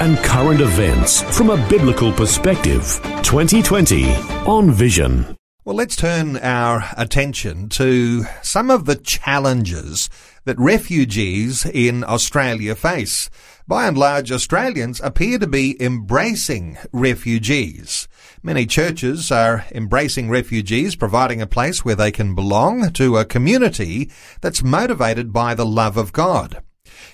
and current events from a biblical perspective. 2020 on Vision. Well, let's turn our attention to some of the challenges that refugees in Australia face. By and large, Australians appear to be embracing refugees. Many churches are embracing refugees, providing a place where they can belong to a community that's motivated by the love of God.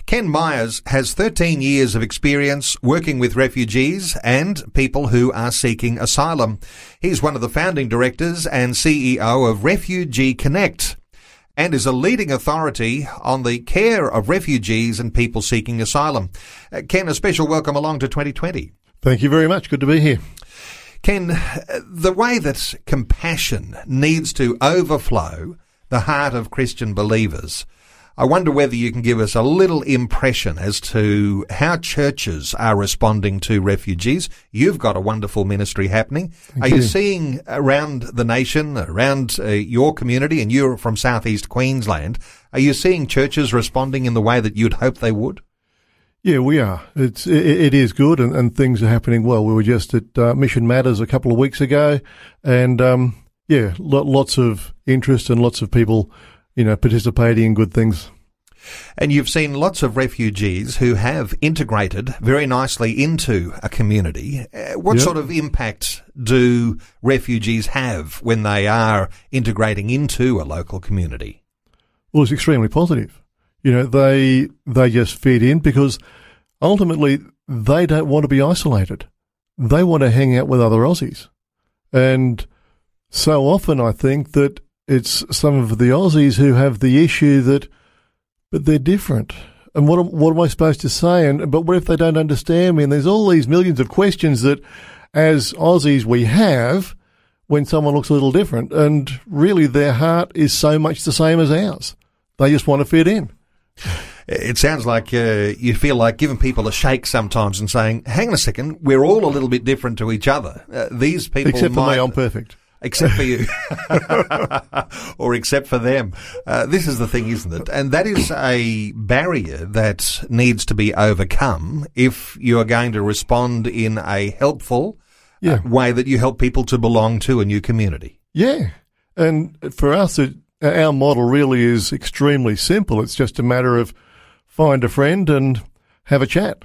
Ken Myers has 13 years of experience working with refugees and people who are seeking asylum. He's one of the founding directors and CEO of Refugee Connect and is a leading authority on the care of refugees and people seeking asylum. Uh, Ken, a special welcome along to 2020. Thank you very much. Good to be here. Ken, the way that compassion needs to overflow the heart of Christian believers I wonder whether you can give us a little impression as to how churches are responding to refugees. You've got a wonderful ministry happening. Thank are you. you seeing around the nation, around uh, your community, and you're from southeast Queensland, are you seeing churches responding in the way that you'd hope they would? Yeah, we are. It's it, it is good, and, and things are happening well. We were just at uh, Mission Matters a couple of weeks ago, and um, yeah, lo- lots of interest and lots of people you know, participating in good things. And you've seen lots of refugees who have integrated very nicely into a community. Uh, what Yep. sort of impact do refugees have when they are integrating into a local community? Well, it's extremely positive. You know, they they just fit in because ultimately they don't want to be isolated. They want to hang out with other Aussies, and so often I think that it's some of the Aussies who have the issue that, but they're different. And what am, what am I supposed to say? And but what if they don't understand me? And there's all these millions of questions that, as Aussies, we have when someone looks a little different, and really their heart is so much the same as ours. They just want to fit in. It sounds like uh, you feel like giving people a shake sometimes and saying, "Hang on a second, we're all a little bit different to each other. Uh, these people, Except for might, me, I'm perfect. Except for you, or except for them. Uh, this is the thing, isn't it? And that is a barrier that needs to be overcome if you are going to respond in a helpful uh, way that you help people to belong to a new community. Yeah. And for us, it, our model really is extremely simple. It's just a matter of find a friend and have a chat.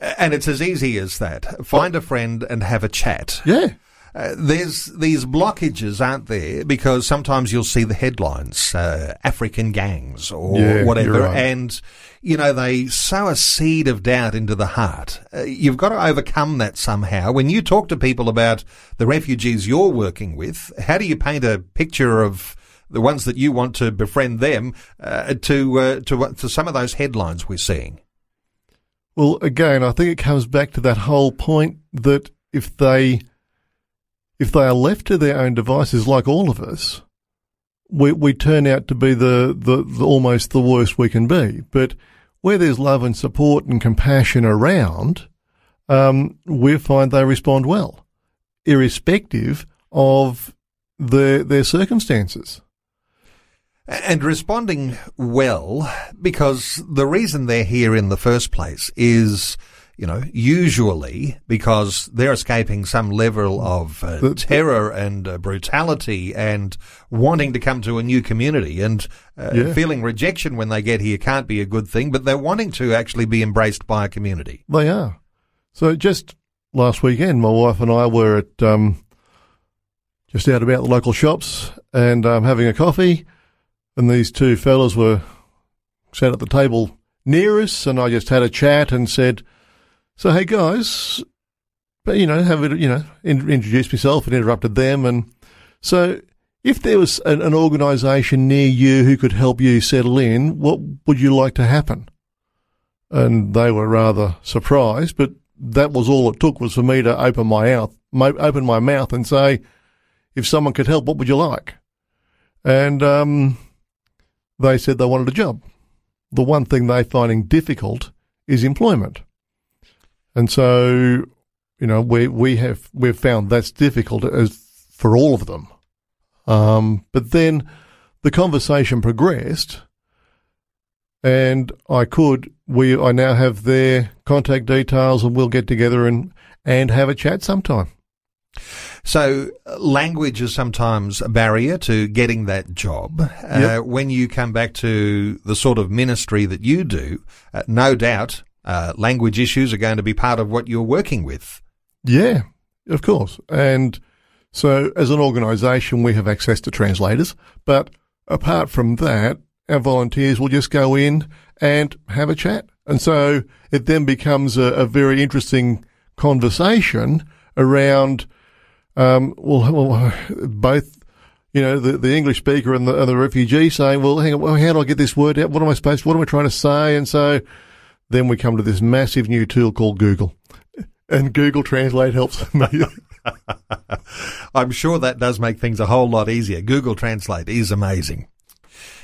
And it's as easy as that. Find a friend and have a chat. Yeah. Uh, there's these blockages, aren't there? Because sometimes you'll see the headlines, uh, African gangs or Yeah, whatever, right. and you know they sow a seed of doubt into the heart. Uh, you've got to overcome that somehow. When you talk to people about the refugees you're working with, how do you paint a picture of the ones that you want to befriend them uh, to uh, to to some of those headlines we're seeing? Well, again, I think it comes back to that whole point that if they if they are left to their own devices, like all of us, we we turn out to be the, the, the almost the worst we can be. But where there's love and support and compassion around, um, we find they respond well, irrespective of their their circumstances. And responding well, because the reason they're here in the first place is, you know, usually because they're escaping some level of uh, terror and uh, brutality and wanting to come to a new community and uh, Yeah. feeling rejection when they get here can't be a good thing, but they're wanting to actually be embraced by a community. They are. So just last weekend, my wife and I were at um, just out about the local shops and um, having a coffee, and these two fellas were sat at the table near us, and I just had a chat and said, "So hey guys, but you know, have it, you know, in, introduced myself and interrupted them, and so." If there was an, an organisation near you who could help you settle in, what would you like to happen? and they were rather surprised, but that was all it took was for me to open my mouth, open my mouth and say, if someone could help, what would you like? And um, they said they wanted a job. The one thing they're finding difficult is employment. And so, you know, we, we have, we've found that's difficult as for all of them. Um, but then the conversation progressed and I could, we, I now have their contact details and we'll get together and, and have a chat sometime. So language is sometimes a barrier to getting that job. Uh, when you come back to the sort of ministry that you do, uh, no doubt uh, language issues are going to be part of what you're working with. Yeah, of course. And so as an organisation, we have access to translators. But apart from that, our volunteers will just go in and have a chat. And so it then becomes a, a very interesting conversation around um, well, well, both, you know, the, the English speaker and the, and the refugee saying, well, hang on, well, how do I get this word out? What am I supposed what am I trying to say? And so then we come to this massive new tool called Google. And Google Translate helps. I'm sure that does make things a whole lot easier. Google Translate is amazing.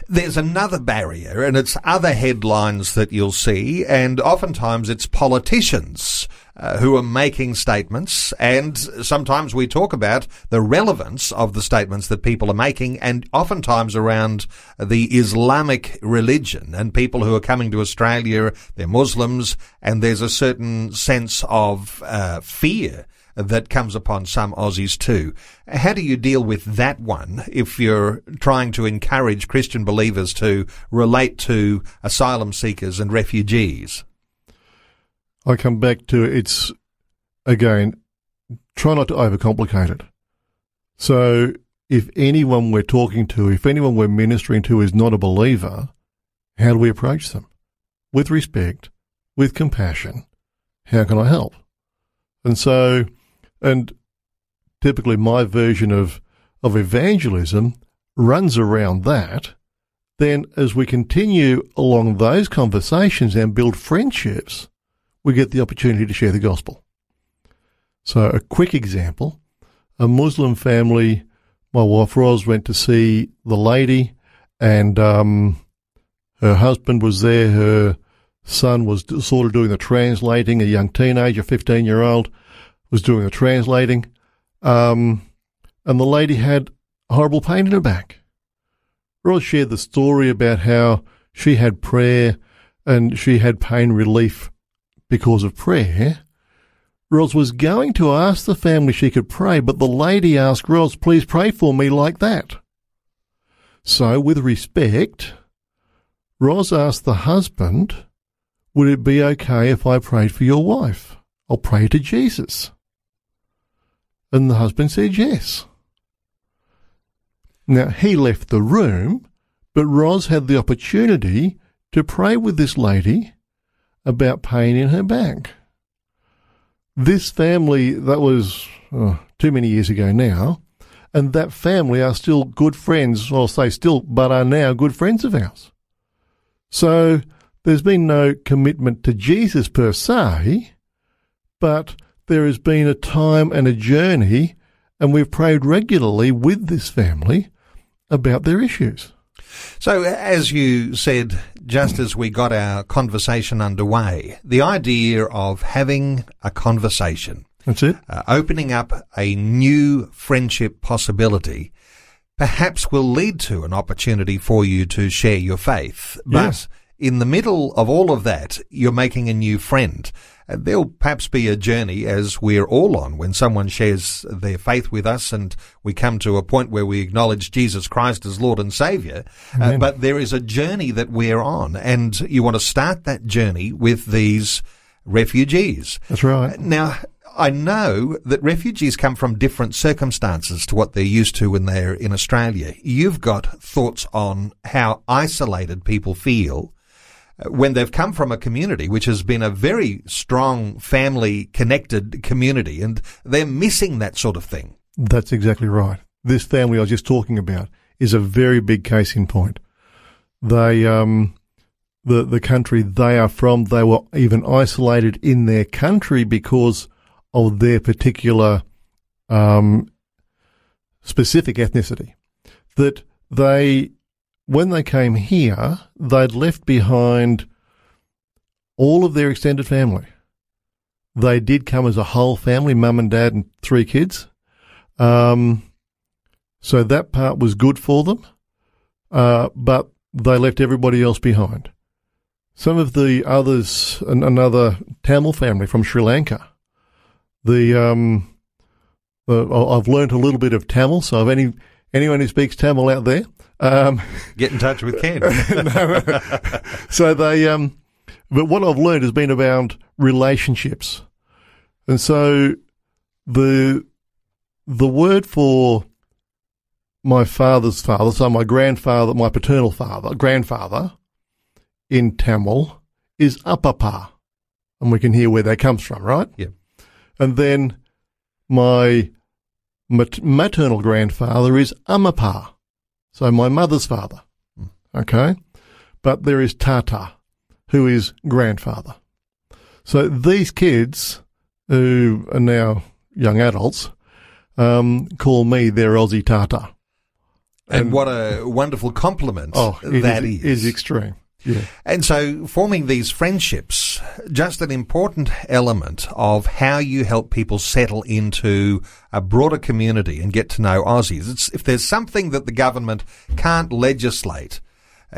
There's another barrier, and it's other headlines that you'll see, and oftentimes it's politicians uh, who are making statements, and sometimes we talk about the relevance of the statements that people are making, and oftentimes around the Islamic religion and people who are coming to Australia, they're Muslims, and there's a certain sense of uh, fear that comes upon some Aussies too. How do you deal with that one if you're trying to encourage Christian believers to relate to asylum seekers and refugees? I come back to it's again, try not to overcomplicate it. So if anyone we're talking to, if anyone we're ministering to is not a believer, how do we approach them? With respect, with compassion. How can I help? And so, and typically my version of, of evangelism runs around that. Then as we continue along those conversations and build friendships, we get the opportunity to share the gospel. So, a quick example a Muslim family, my wife Ros went to see the lady, and um, her husband was there. Her son was sort of doing the translating, a young teenager, 15 year old, was doing the translating. Um, and the lady had horrible pain in her back. Ros shared the story about how she had prayer and she had pain relief because of prayer, Ros was going to ask the family she could pray, but the lady asked Ros, please pray for me like that. So, with respect, Ros asked the husband, would it be okay if I prayed for your wife? I'll pray to Jesus. And the husband said yes. Now, he left the room, but Ros had the opportunity to pray with this lady about pain in her back. This family, that was oh, too many years ago now, and that family are still good friends, I'll say still, but are now good friends of ours. So there's been no commitment to Jesus per se, but there has been a time and a journey, and we've prayed regularly with this family about their issues. So, as you said, just as we got our conversation underway, the idea of having a conversation. That's it. Uh, opening up a new friendship possibility perhaps will lead to an opportunity for you to share your faith. But in the middle of all of that, you're making a new friend. Uh, there'll perhaps be a journey as we're all on when someone shares their faith with us and we come to a point where we acknowledge Jesus Christ as Lord and Savior. Uh, but there is a journey that we're on and you want to start that journey with these refugees. That's right. Now, I know that refugees come from different circumstances to what they're used to when they're in Australia. You've got thoughts on how isolated people feel when they've come from a community which has been a very strong family connected community and they're missing that sort of thing. That's exactly right. This family I was just talking about is a very big case in point. They, um, the, the country they are from. They were even isolated in their country because of their particular um, specific ethnicity. That they, when they came here, they'd left behind all of their extended family. They did come as a whole family, mum and dad and three kids. Um, so that part was good for them, uh, but they left everybody else behind. Some of the others, another Tamil family from Sri Lanka, the um, uh, I've learned a little bit of Tamil, so if any anyone who speaks Tamil out there, um, get in touch with Ken. no, so they, um, but what I've learned has been around relationships, and so the the word for my father's father, so my grandfather, my paternal father, grandfather, in Tamil is apapa, and we can hear where that comes from, right? Yep. And then my mat- maternal grandfather is amapa, so my mother's father. Okay, but there is tata, who is grandfather. So these kids, who are now young adults, um, call me their Aussie tata. And, and what a wonderful compliment oh, that is, is. is extreme. Yeah. And so forming these friendships, just an important element of how you help people settle into a broader community and get to know Aussies. It's, if there's something that the government can't legislate,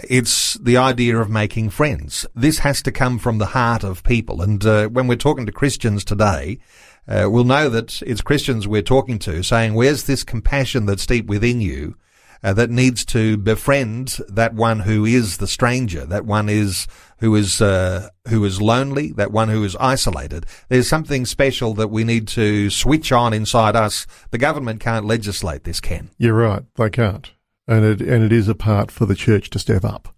it's the idea of making friends. This has to come from the heart of people. And uh, when we're talking to Christians today, uh, we'll know that it's Christians we're talking to saying, where's this compassion that's deep within you? Uh, that needs to befriend that one who is the stranger, that one is who is uh, who is lonely, that one who is isolated. There's something special that we need to switch on inside us. The government can't legislate this, Ken. You're right, they can't, and it and it is a part for the church to step up.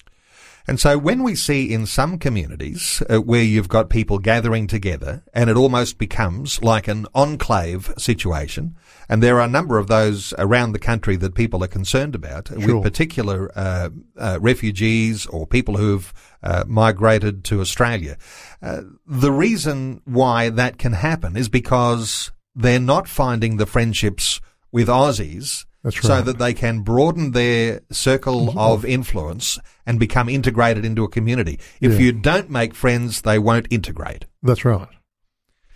And so when we see in some communities uh, where you've got people gathering together and it almost becomes like an enclave situation, and there are a number of those around the country that people are concerned about, sure. with particular uh, uh, refugees or people who've uh, migrated to Australia. Uh, the reason why that can happen is because they're not finding the friendships with Aussies Right. so that they can broaden their circle Mm-hmm. of influence and become integrated into a community. If Yeah. you don't make friends, they won't integrate. That's right.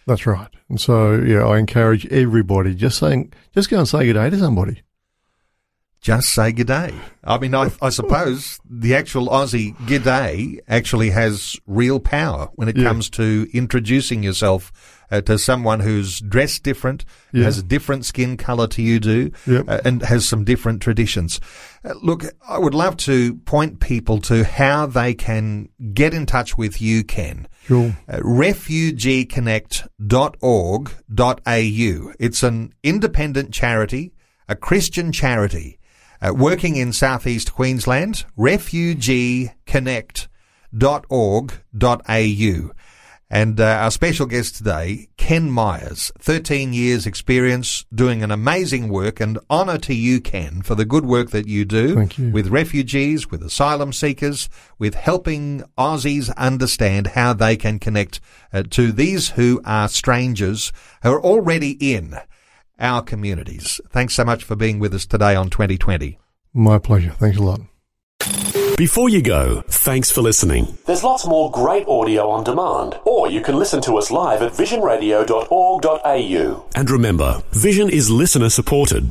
That's right. And so, yeah, I encourage everybody just saying, just go and say good day to somebody. Just say good day. I mean, I, I suppose the actual Aussie good day actually has real power when it Yeah. comes to introducing yourself uh, to someone who's dressed different, Yeah. has a different skin color to you do, Yep. uh, and has some different traditions. Uh, look, I would love to point people to how they can get in touch with you, Ken. Sure. Uh, refugeeconnect.org.au. It's an independent charity, a Christian charity, uh, working in southeast Queensland. Refugeeconnect.org.au. And uh, our special guest today, Ken Myers, 13 years experience doing an amazing work and honour to you, Ken, for the good work that you do you. with refugees, with asylum seekers, with helping Aussies understand how they can connect uh, to these who are strangers who are already in our communities. Thanks so much for being with us today on 2020. My pleasure. Thanks a lot. Before you go, thanks for listening. There's lots more great audio on demand, or you can listen to us live at visionradio.org.au. And remember, Vision is listener supported.